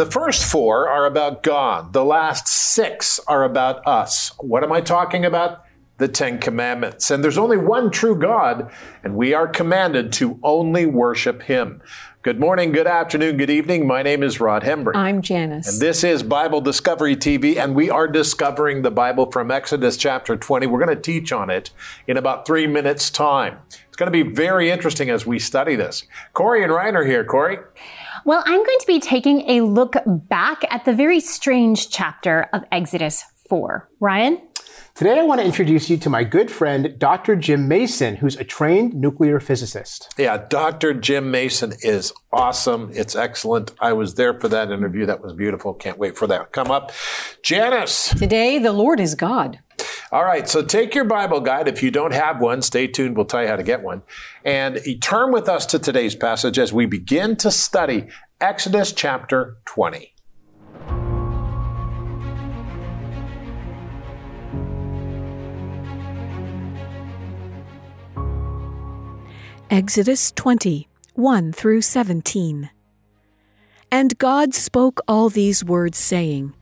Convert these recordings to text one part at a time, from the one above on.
The first four are about God. The last six are about us. What am I talking about? The Ten Commandments. And there's only one true God, and we are commanded to only worship Him. Good morning, good afternoon, good evening. My name is Rod Hembree. I'm Janice. And this is Bible Discovery TV, and we are discovering the Bible from Exodus chapter 20. We're going to teach on it in about three minutes' time. It's going to be very interesting as we study this. Corey and Ryan are here. Corey? Well, I'm going to be taking a look back at the very strange chapter of Exodus 4. Ryan? Today, I want to introduce you to my good friend, Dr. Jim Mason, who's a trained nuclear physicist. Yeah, Dr. Jim Mason is awesome. It's excellent. I was there for that interview. That was beautiful. Can't wait for that. Come up. Janice. Today, the Lord is God. All right, so take your Bible guide. If you don't have one, stay tuned. We'll tell you how to get one. And turn with us to today's passage as we begin to study Exodus chapter 20. Exodus 20, 1 through 17. And God spoke all these words, saying,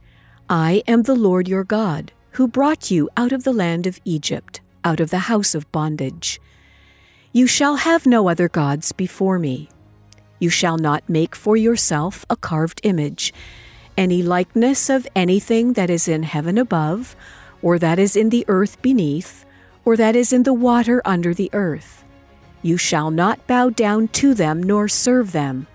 I am the Lord your God, who brought you out of the land of Egypt, out of the house of bondage. You shall have no other gods before me. You shall not make for yourself a carved image, any likeness of anything that is in heaven above, or that is in the earth beneath, or that is in the water under the earth. You shall not bow down to them nor serve them.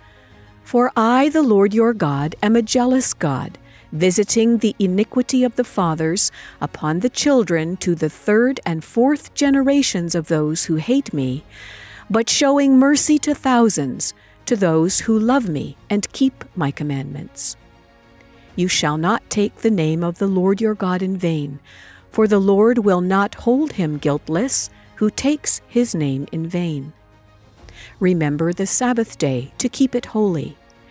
For I, the Lord your God, am a jealous God, visiting the iniquity of the fathers upon the children to the third and fourth generations of those who hate me, but showing mercy to thousands, to those who love me and keep my commandments. You shall not take the name of the Lord your God in vain, for the Lord will not hold him guiltless who takes his name in vain. Remember the Sabbath day to keep it holy.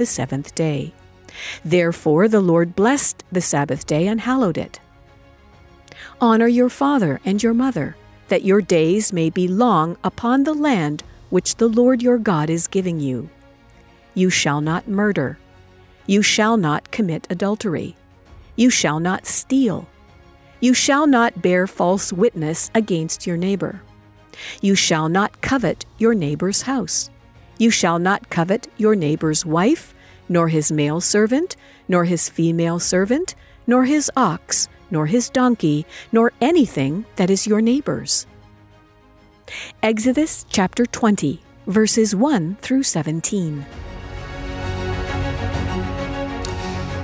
the seventh day. Therefore the Lord blessed the Sabbath day and hallowed it. Honor your father and your mother, that your days may be long upon the land which the Lord your God is giving you. You shall not murder. You shall not commit adultery. You shall not steal. You shall not bear false witness against your neighbor. You shall not covet your neighbor's house. You shall not covet your neighbor's wife, nor his male servant, nor his female servant, nor his ox, nor his donkey, nor anything that is your neighbor's. Exodus chapter 20, verses 1 through 17.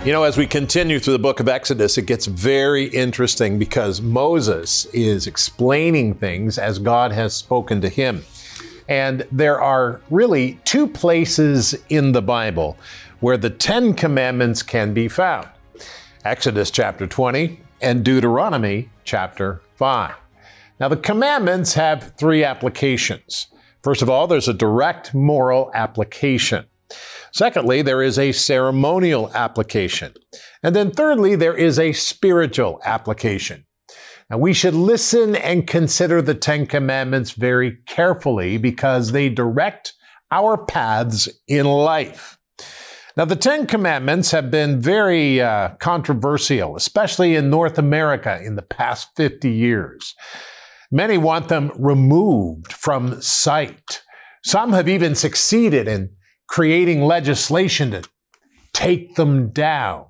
You know, as we continue through the book of Exodus, it gets very interesting because Moses is explaining things as God has spoken to him. And there are really two places in the Bible where the Ten Commandments can be found Exodus chapter 20 and Deuteronomy chapter 5. Now, the commandments have three applications. First of all, there's a direct moral application. Secondly, there is a ceremonial application. And then thirdly, there is a spiritual application. Now, we should listen and consider the Ten Commandments very carefully because they direct our paths in life. Now, the Ten Commandments have been very uh, controversial, especially in North America in the past 50 years. Many want them removed from sight. Some have even succeeded in creating legislation to take them down.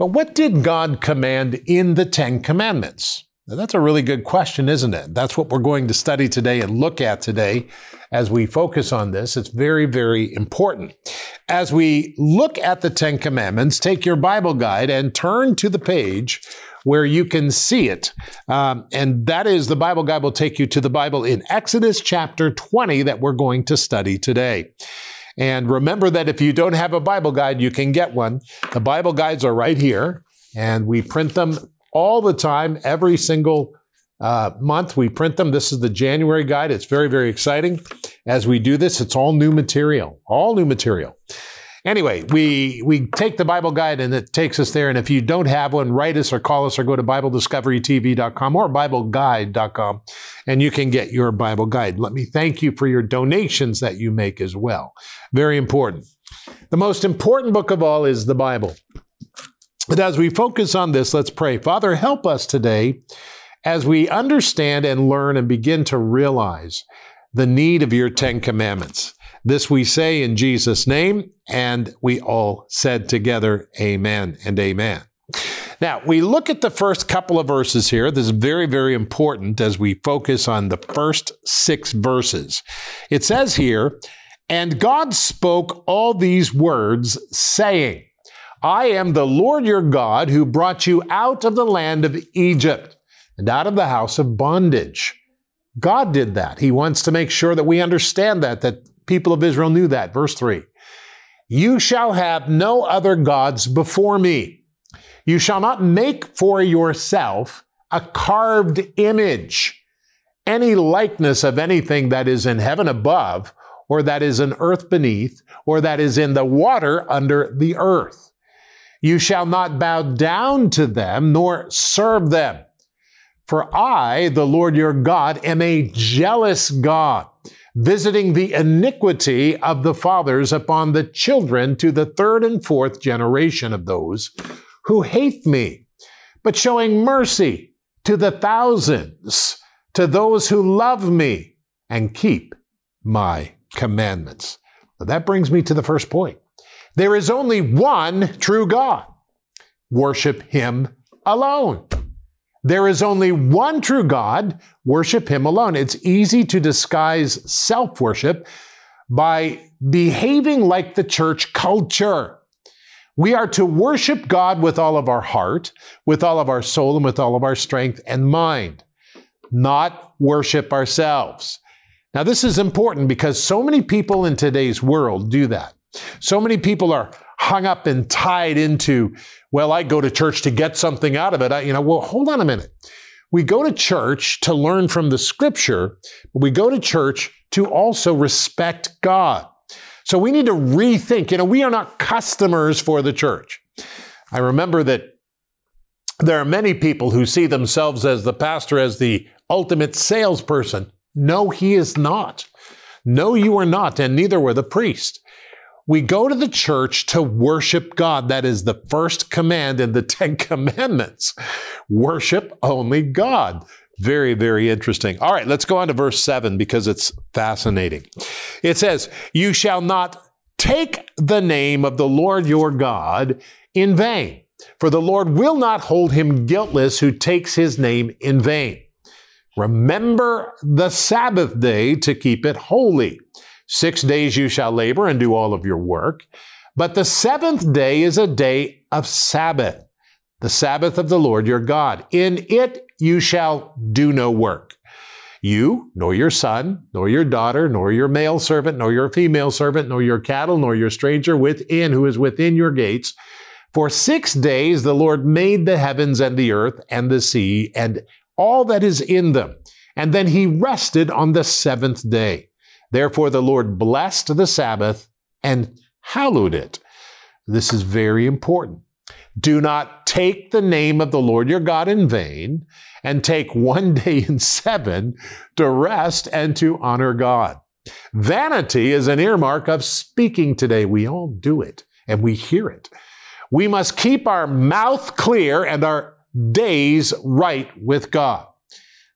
But what did God command in the Ten Commandments? Now, that's a really good question, isn't it? That's what we're going to study today and look at today as we focus on this. It's very, very important. As we look at the Ten Commandments, take your Bible guide and turn to the page where you can see it. Um, and that is the Bible guide will take you to the Bible in Exodus chapter 20 that we're going to study today. And remember that if you don't have a Bible guide, you can get one. The Bible guides are right here, and we print them all the time, every single uh, month. We print them. This is the January guide. It's very, very exciting. As we do this, it's all new material, all new material. Anyway, we we take the Bible guide and it takes us there. And if you don't have one, write us or call us or go to BibleDiscoveryTV.com or BibleGuide.com and you can get your Bible guide. Let me thank you for your donations that you make as well. Very important. The most important book of all is the Bible. But as we focus on this, let's pray. Father, help us today as we understand and learn and begin to realize the need of your Ten Commandments. This we say in Jesus' name, and we all said together, Amen and Amen. Now, we look at the first couple of verses here. This is very, very important as we focus on the first six verses. It says here, And God spoke all these words, saying, I am the Lord your God who brought you out of the land of Egypt and out of the house of bondage. God did that. He wants to make sure that we understand that, that people of Israel knew that. Verse 3 You shall have no other gods before me. You shall not make for yourself a carved image, any likeness of anything that is in heaven above, or that is in earth beneath, or that is in the water under the earth. You shall not bow down to them, nor serve them. For I, the Lord your God, am a jealous God visiting the iniquity of the fathers upon the children to the third and fourth generation of those who hate me, but showing mercy to the thousands, to those who love me and keep my commandments. Now that brings me to the first point. There is only one true God. Worship him alone. There is only one true God. Worship Him alone. It's easy to disguise self worship by behaving like the church culture. We are to worship God with all of our heart, with all of our soul, and with all of our strength and mind, not worship ourselves. Now, this is important because so many people in today's world do that. So many people are hung up and tied into, well, I go to church to get something out of it. I, you know, well, hold on a minute. We go to church to learn from the scripture, but we go to church to also respect God. So we need to rethink. You know, we are not customers for the church. I remember that there are many people who see themselves as the pastor as the ultimate salesperson. No, he is not. No, you are not, and neither were the priest. We go to the church to worship God. That is the first command in the Ten Commandments. Worship only God. Very, very interesting. All right, let's go on to verse 7 because it's fascinating. It says, You shall not take the name of the Lord your God in vain, for the Lord will not hold him guiltless who takes his name in vain. Remember the Sabbath day to keep it holy. Six days you shall labor and do all of your work. But the seventh day is a day of Sabbath, the Sabbath of the Lord your God. In it you shall do no work. You, nor your son, nor your daughter, nor your male servant, nor your female servant, nor your cattle, nor your stranger within who is within your gates. For six days the Lord made the heavens and the earth and the sea and all that is in them. And then he rested on the seventh day. Therefore, the Lord blessed the Sabbath and hallowed it. This is very important. Do not take the name of the Lord your God in vain, and take one day in seven to rest and to honor God. Vanity is an earmark of speaking today. We all do it and we hear it. We must keep our mouth clear and our days right with God.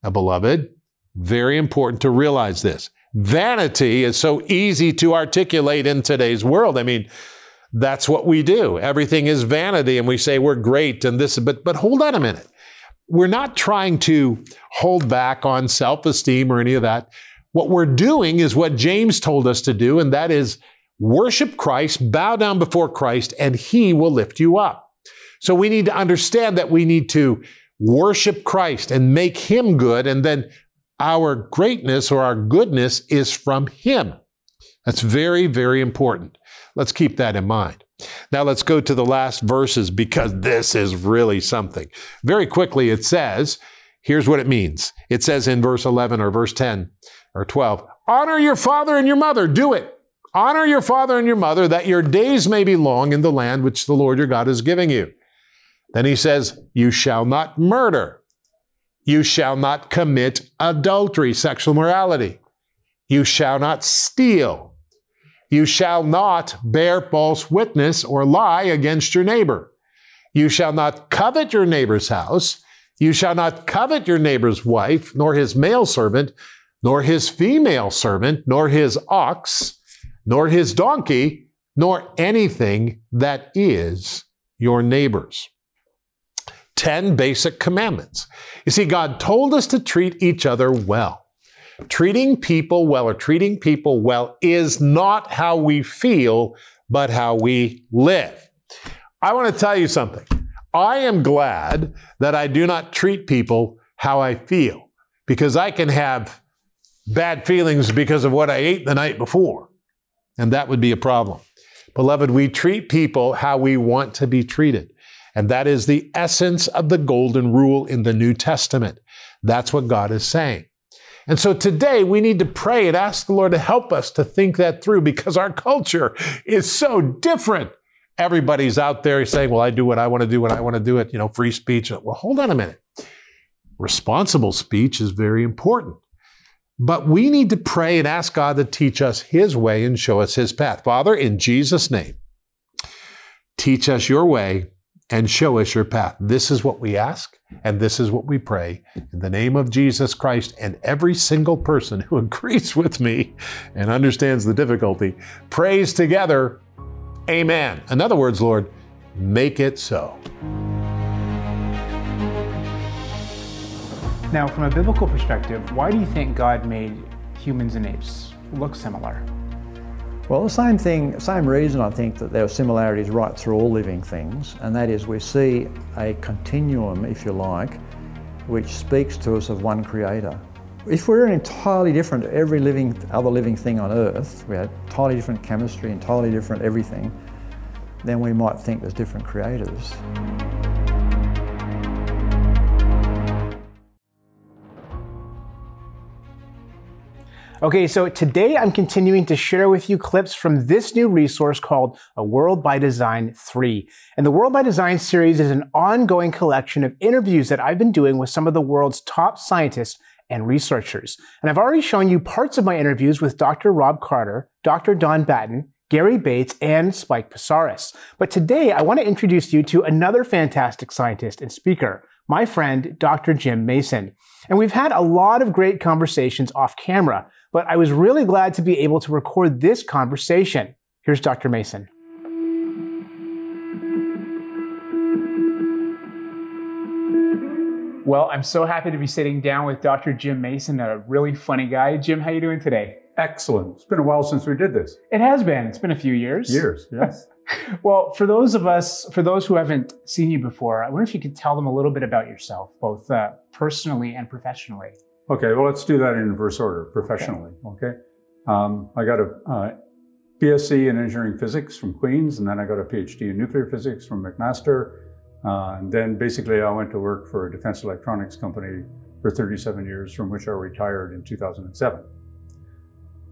Now, beloved, very important to realize this. Vanity is so easy to articulate in today's world. I mean, that's what we do. Everything is vanity and we say we're great and this, but, but hold on a minute. We're not trying to hold back on self esteem or any of that. What we're doing is what James told us to do, and that is worship Christ, bow down before Christ, and he will lift you up. So we need to understand that we need to worship Christ and make him good, and then our greatness or our goodness is from Him. That's very, very important. Let's keep that in mind. Now let's go to the last verses because this is really something. Very quickly, it says, here's what it means. It says in verse 11 or verse 10 or 12, honor your father and your mother. Do it. Honor your father and your mother that your days may be long in the land which the Lord your God is giving you. Then he says, you shall not murder. You shall not commit adultery, sexual morality. You shall not steal. You shall not bear false witness or lie against your neighbor. You shall not covet your neighbor's house. You shall not covet your neighbor's wife, nor his male servant, nor his female servant, nor his ox, nor his donkey, nor anything that is your neighbor's. 10 basic commandments. You see, God told us to treat each other well. Treating people well or treating people well is not how we feel, but how we live. I want to tell you something. I am glad that I do not treat people how I feel because I can have bad feelings because of what I ate the night before. And that would be a problem. Beloved, we treat people how we want to be treated. And that is the essence of the golden rule in the New Testament. That's what God is saying. And so today we need to pray and ask the Lord to help us to think that through because our culture is so different. Everybody's out there saying, well, I do what I want to do when I want to do it, you know, free speech. Well, hold on a minute. Responsible speech is very important. But we need to pray and ask God to teach us His way and show us His path. Father, in Jesus' name, teach us your way and show us your path. This is what we ask, and this is what we pray. In the name of Jesus Christ, and every single person who agrees with me and understands the difficulty prays together, Amen. In other words, Lord, make it so. Now, from a biblical perspective, why do you think God made humans and apes look similar? Well, the same thing, same reason I think that there are similarities right through all living things, and that is we see a continuum, if you like, which speaks to us of one creator. If we're entirely different to every living, other living thing on earth, we had entirely different chemistry, entirely different everything, then we might think there's different creators. Okay, so today I'm continuing to share with you clips from this new resource called A World by Design 3. And the World by Design series is an ongoing collection of interviews that I've been doing with some of the world's top scientists and researchers. And I've already shown you parts of my interviews with Dr. Rob Carter, Dr. Don Batten, Gary Bates, and Spike Psaris. But today I want to introduce you to another fantastic scientist and speaker, my friend, Dr. Jim Mason. And we've had a lot of great conversations off camera, but I was really glad to be able to record this conversation. Here's Dr. Mason. Well, I'm so happy to be sitting down with Dr. Jim Mason, a really funny guy. Jim, how are you doing today? Excellent. It's been a while since we did this. It has been. It's been a few years. Years, yes. well, for those of us, for those who haven't seen you before, I wonder if you could tell them a little bit about yourself, both uh, personally and professionally. Okay, well, let's do that in reverse order, professionally. Okay. okay? Um, I got a uh, BSc in engineering physics from Queens, and then I got a PhD in nuclear physics from McMaster. Uh, and then basically, I went to work for a defense electronics company for 37 years, from which I retired in 2007.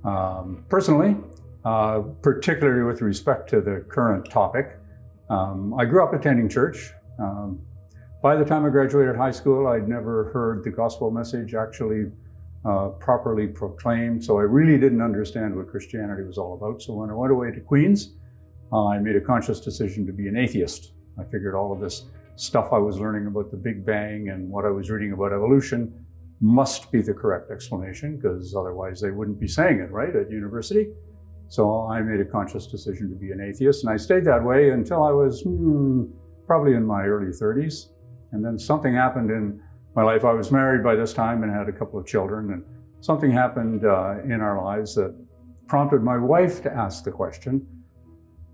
Um, personally, uh, particularly with respect to the current topic, um, I grew up attending church. Um, by the time I graduated high school, I'd never heard the gospel message actually uh, properly proclaimed, so I really didn't understand what Christianity was all about. So when I went away to Queens, uh, I made a conscious decision to be an atheist. I figured all of this stuff I was learning about the Big Bang and what I was reading about evolution must be the correct explanation, because otherwise they wouldn't be saying it, right, at university. So I made a conscious decision to be an atheist, and I stayed that way until I was hmm, probably in my early 30s. And then something happened in my life. I was married by this time and had a couple of children, and something happened uh, in our lives that prompted my wife to ask the question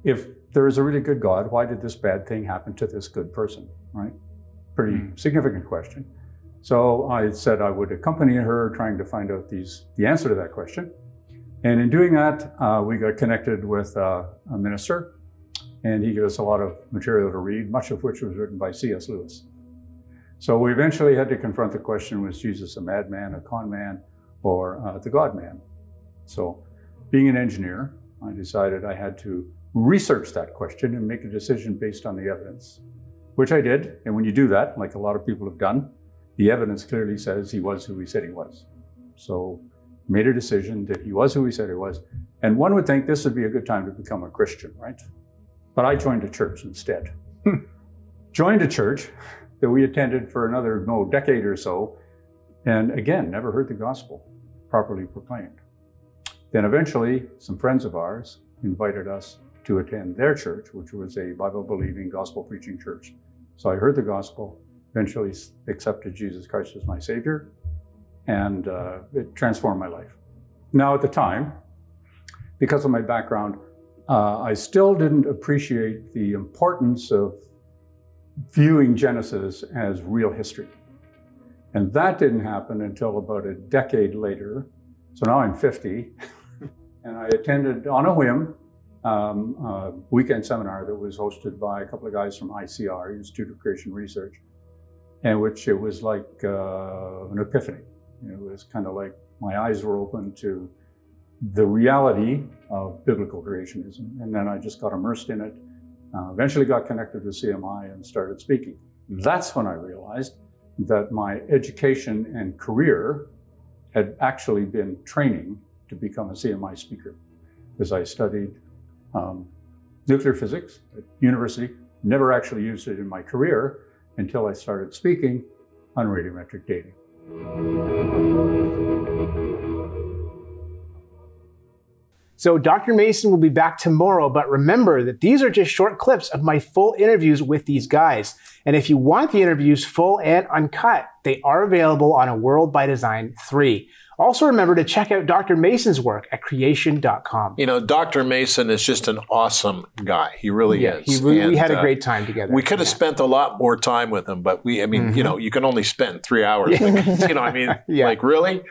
if there is a really good God, why did this bad thing happen to this good person? Right? Pretty mm. significant question. So I said I would accompany her trying to find out these, the answer to that question. And in doing that, uh, we got connected with uh, a minister, and he gave us a lot of material to read, much of which was written by C.S. Lewis. So we eventually had to confront the question was Jesus a madman, a con man, or uh, the God man? So, being an engineer, I decided I had to research that question and make a decision based on the evidence, which I did. And when you do that, like a lot of people have done, the evidence clearly says he was who he said he was. So, made a decision that he was who he said he was. And one would think this would be a good time to become a Christian, right? But I joined a church instead. joined a church that we attended for another no decade or so, and again, never heard the gospel properly proclaimed. Then eventually, some friends of ours invited us to attend their church, which was a Bible believing, gospel preaching church. So I heard the gospel, eventually accepted Jesus Christ as my Savior, and uh, it transformed my life. Now, at the time, because of my background, uh, I still didn't appreciate the importance of viewing Genesis as real history. And that didn't happen until about a decade later. So now I'm 50, and I attended on a whim um, a weekend seminar that was hosted by a couple of guys from ICR, Institute of Creation Research, in which it was like uh, an epiphany. It was kind of like my eyes were open to the reality of biblical creationism. And then I just got immersed in it uh, eventually got connected with CMI and started speaking. That's when I realized that my education and career had actually been training to become a CMI speaker because I studied um, nuclear physics at university, never actually used it in my career until I started speaking on radiometric dating. So Dr. Mason will be back tomorrow, but remember that these are just short clips of my full interviews with these guys. And if you want the interviews full and uncut, they are available on A World by Design 3. Also remember to check out Dr. Mason's work at creation.com. You know, Dr. Mason is just an awesome guy. He really Yeah, is. he, we, we had a uh, great time together. We could have Yeah. spent a lot more time with him, but we, I mean, you know, you can only spend three hours. you know, I mean, Yeah. like really?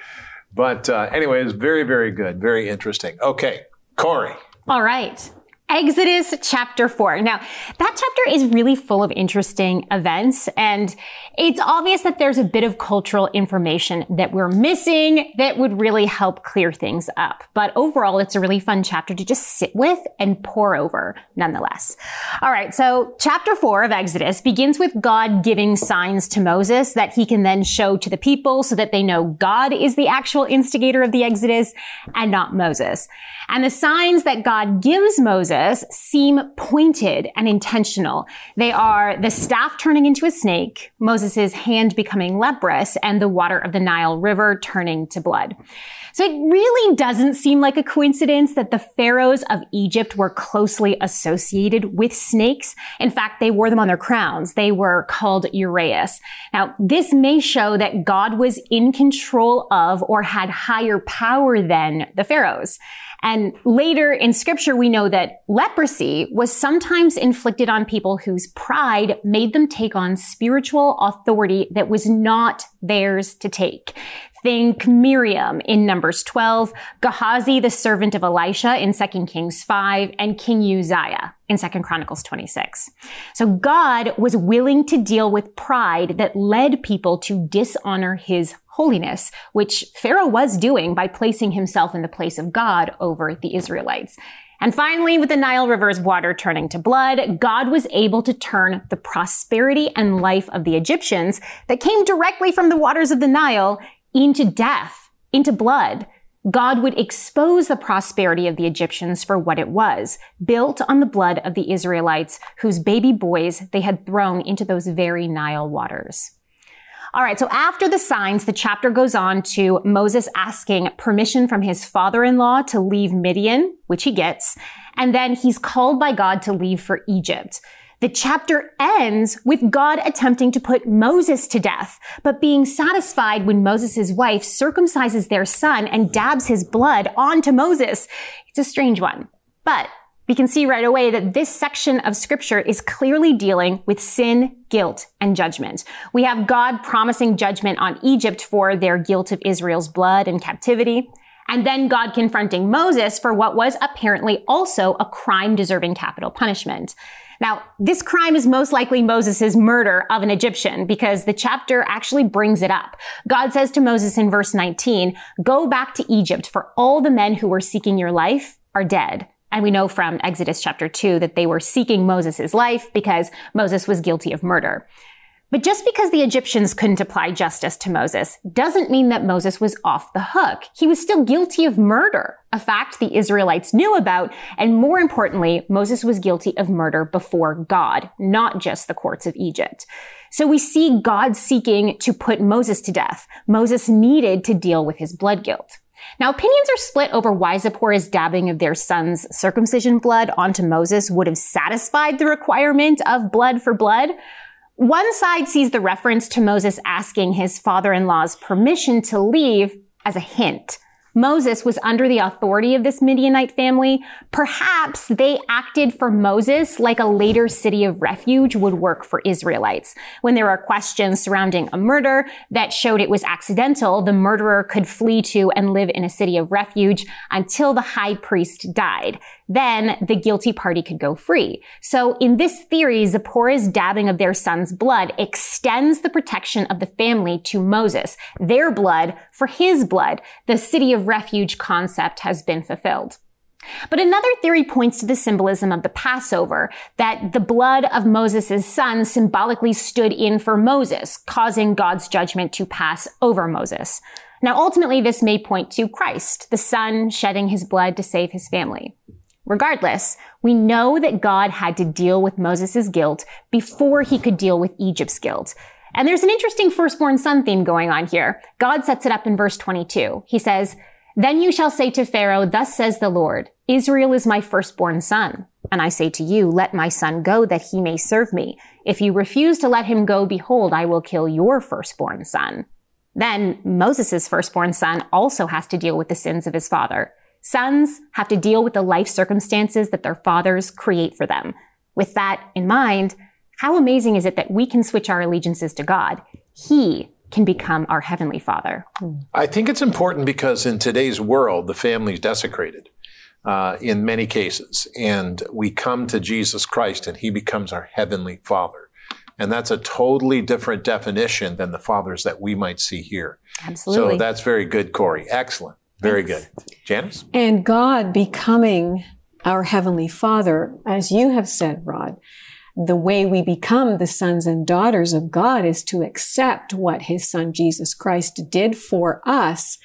But uh, anyway, it's very, very good. Very interesting. Okay, Corey. All right. Exodus chapter 4. Now, that chapter is really full of interesting events, and it's obvious that there's a bit of cultural information that we're missing that would really help clear things up. But overall, it's a really fun chapter to just sit with and pore over nonetheless. All right, so chapter 4 of Exodus begins with God giving signs to Moses that he can then show to the people so that they know God is the actual instigator of the Exodus and not Moses. And the signs that God gives Moses seem pointed and intentional. They are the staff turning into a snake, Moses' hand becoming leprous, and the water of the Nile River turning to blood. So it really doesn't seem like a coincidence that the pharaohs of Egypt were closely associated with snakes. In fact, they wore them on their crowns. They were called uraeus. Now, this may show that God was in control of or had higher power than the pharaohs. And later in scripture, we know that leprosy was sometimes inflicted on people whose pride made them take on spiritual authority that was not theirs to take. Think Miriam in Numbers 12, Gehazi, the servant of Elisha in 2 Kings 5, and King Uzziah in 2 Chronicles 26. So God was willing to deal with pride that led people to dishonor his holiness, which Pharaoh was doing by placing himself in the place of God over the Israelites. And finally, with the Nile River's water turning to blood, God was able to turn the prosperity and life of the Egyptians that came directly from the waters of the Nile into death, into blood. God would expose the prosperity of the Egyptians for what it was, built on the blood of the Israelites whose baby boys they had thrown into those very Nile waters. All right, so after the signs, the chapter goes on to Moses asking permission from his father in law to leave Midian, which he gets, and then he's called by God to leave for Egypt. The chapter ends with God attempting to put Moses to death, but being satisfied when Moses' wife circumcises their son and dabs his blood onto Moses. It's a strange one. But we can see right away that this section of scripture is clearly dealing with sin, guilt, and judgment. We have God promising judgment on Egypt for their guilt of Israel's blood and captivity. and then God confronting Moses for what was apparently also a crime deserving capital punishment. Now, this crime is most likely Moses' murder of an Egyptian because the chapter actually brings it up. God says to Moses in verse 19, go back to Egypt for all the men who were seeking your life are dead. And we know from Exodus chapter 2 that they were seeking Moses' life because Moses was guilty of murder. But just because the Egyptians couldn't apply justice to Moses doesn't mean that Moses was off the hook. He was still guilty of murder, a fact the Israelites knew about, and more importantly, Moses was guilty of murder before God, not just the courts of Egypt. So we see God seeking to put Moses to death. Moses needed to deal with his blood guilt. Now, opinions are split over why Zipporah's dabbing of their son's circumcision blood onto Moses would have satisfied the requirement of blood for blood. One side sees the reference to Moses asking his father-in-law's permission to leave as a hint. Moses was under the authority of this Midianite family. Perhaps they acted for Moses like a later city of refuge would work for Israelites. When there are questions surrounding a murder that showed it was accidental, the murderer could flee to and live in a city of refuge until the high priest died. Then the guilty party could go free. So in this theory, Zipporah's dabbing of their son's blood extends the protection of the family to Moses, their blood for his blood. The city of refuge concept has been fulfilled. But another theory points to the symbolism of the Passover, that the blood of Moses' son symbolically stood in for Moses, causing God's judgment to pass over Moses. Now, ultimately, this may point to Christ, the son shedding his blood to save his family. Regardless, we know that God had to deal with Moses' guilt before he could deal with Egypt's guilt. And there's an interesting firstborn son theme going on here. God sets it up in verse 22. He says, Then you shall say to Pharaoh, Thus says the Lord, Israel is my firstborn son. And I say to you, Let my son go that he may serve me. If you refuse to let him go, behold, I will kill your firstborn son. Then Moses' firstborn son also has to deal with the sins of his father. Sons have to deal with the life circumstances that their fathers create for them. With that in mind, how amazing is it that we can switch our allegiances to God? He can become our heavenly father. I think it's important because in today's world, the family is desecrated uh, in many cases. And we come to Jesus Christ and he becomes our heavenly father. And that's a totally different definition than the fathers that we might see here. Absolutely. So that's very good, Corey. Excellent. Very good. Janice? And God becoming our Heavenly Father, as you have said, Rod, the way we become the sons and daughters of God is to accept what His Son Jesus Christ did for us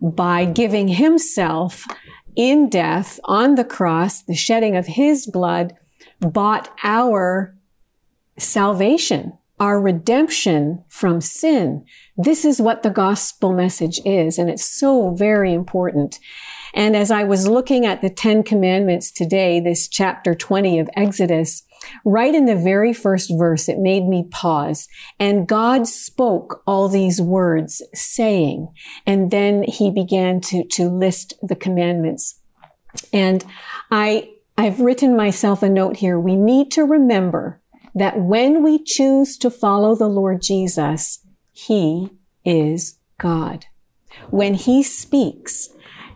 by giving Himself in death on the cross, the shedding of His blood bought our salvation, our redemption from sin. This is what the gospel message is, and it's so very important. And as I was looking at the Ten Commandments today, this chapter 20 of Exodus, right in the very first verse, it made me pause. And God spoke all these words saying, and then he began to, to list the commandments. And I, I've written myself a note here. We need to remember that when we choose to follow the Lord Jesus, he is God. When he speaks,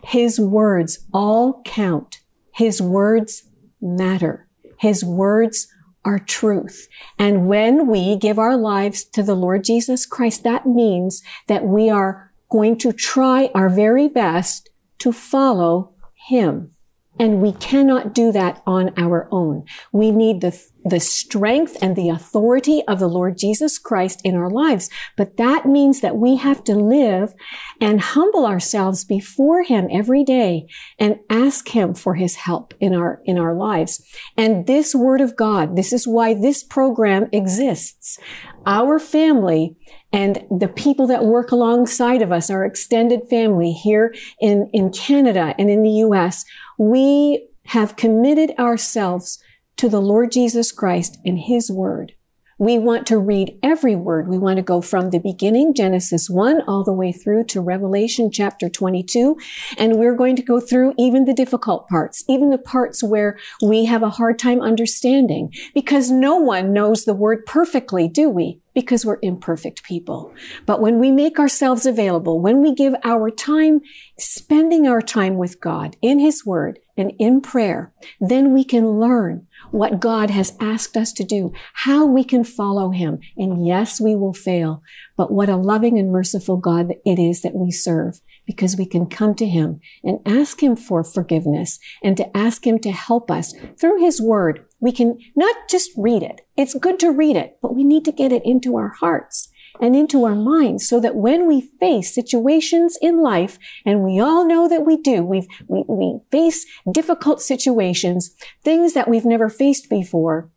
his words all count. His words matter. His words are truth. And when we give our lives to the Lord Jesus Christ, that means that we are going to try our very best to follow him. And we cannot do that on our own. We need the, the strength and the authority of the Lord Jesus Christ in our lives. But that means that we have to live and humble ourselves before Him every day and ask Him for His help in our, in our lives. And this Word of God, this is why this program exists. Our family and the people that work alongside of us, our extended family here in, in Canada and in the U.S., we have committed ourselves to the Lord Jesus Christ and His Word. We want to read every word. We want to go from the beginning, Genesis 1, all the way through to Revelation chapter 22. And we're going to go through even the difficult parts, even the parts where we have a hard time understanding, because no one knows the word perfectly, do we? Because we're imperfect people. But when we make ourselves available, when we give our time, spending our time with God in His Word and in prayer, then we can learn what God has asked us to do, how we can follow Him. And yes, we will fail, but what a loving and merciful God it is that we serve because we can come to Him and ask Him for forgiveness and to ask Him to help us through His Word. We can not just read it. It's good to read it, but we need to get it into our hearts and into our minds so that when we face situations in life, and we all know that we do, we we, we face difficult situations, things that we've never faced before,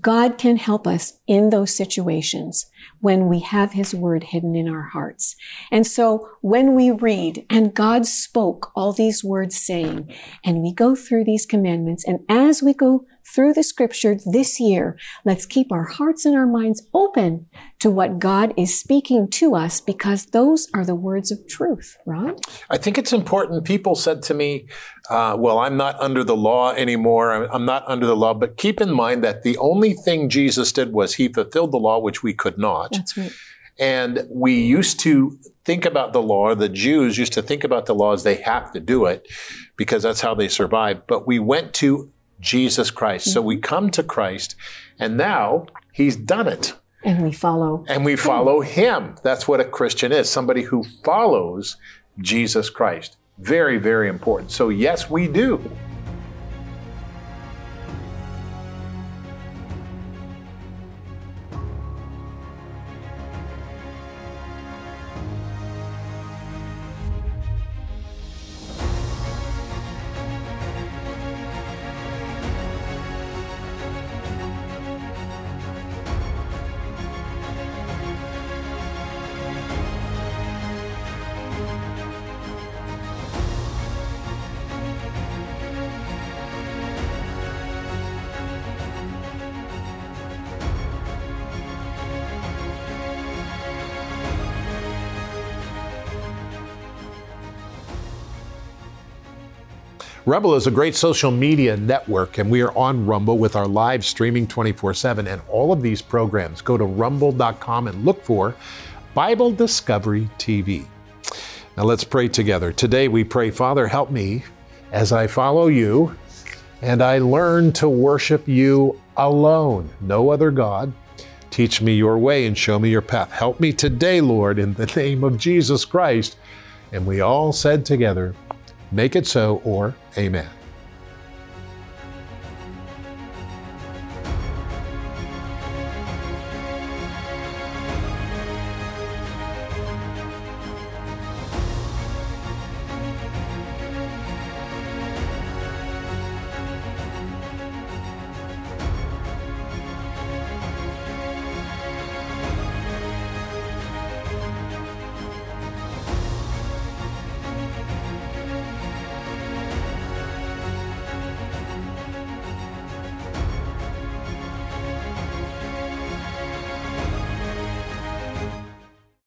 God can help us in those situations when we have his word hidden in our hearts. And so when we read and God spoke all these words saying, and we go through these commandments, and as we go through the scripture this year, let's keep our hearts and our minds open to what God is speaking to us because those are the words of truth, right? I think it's important. People said to me, uh, well, I'm not under the law anymore. I'm, I'm not under the law. But keep in mind that the only thing Jesus did was he fulfilled the law, which we could not. That's right. And we used to think about the law, the Jews used to think about the law as they have to do it because that's how they survived. But we went to Jesus Christ. So we mm-hmm. come to Christ and now he's done it. And we follow. And we follow him. That's what a Christian is somebody who follows Jesus Christ. Very, very important. So, yes, we do. Rumble is a great social media network, and we are on Rumble with our live streaming 24 7. And all of these programs, go to rumble.com and look for Bible Discovery TV. Now let's pray together. Today we pray, Father, help me as I follow you and I learn to worship you alone, no other God. Teach me your way and show me your path. Help me today, Lord, in the name of Jesus Christ. And we all said together, Make it so or Amen.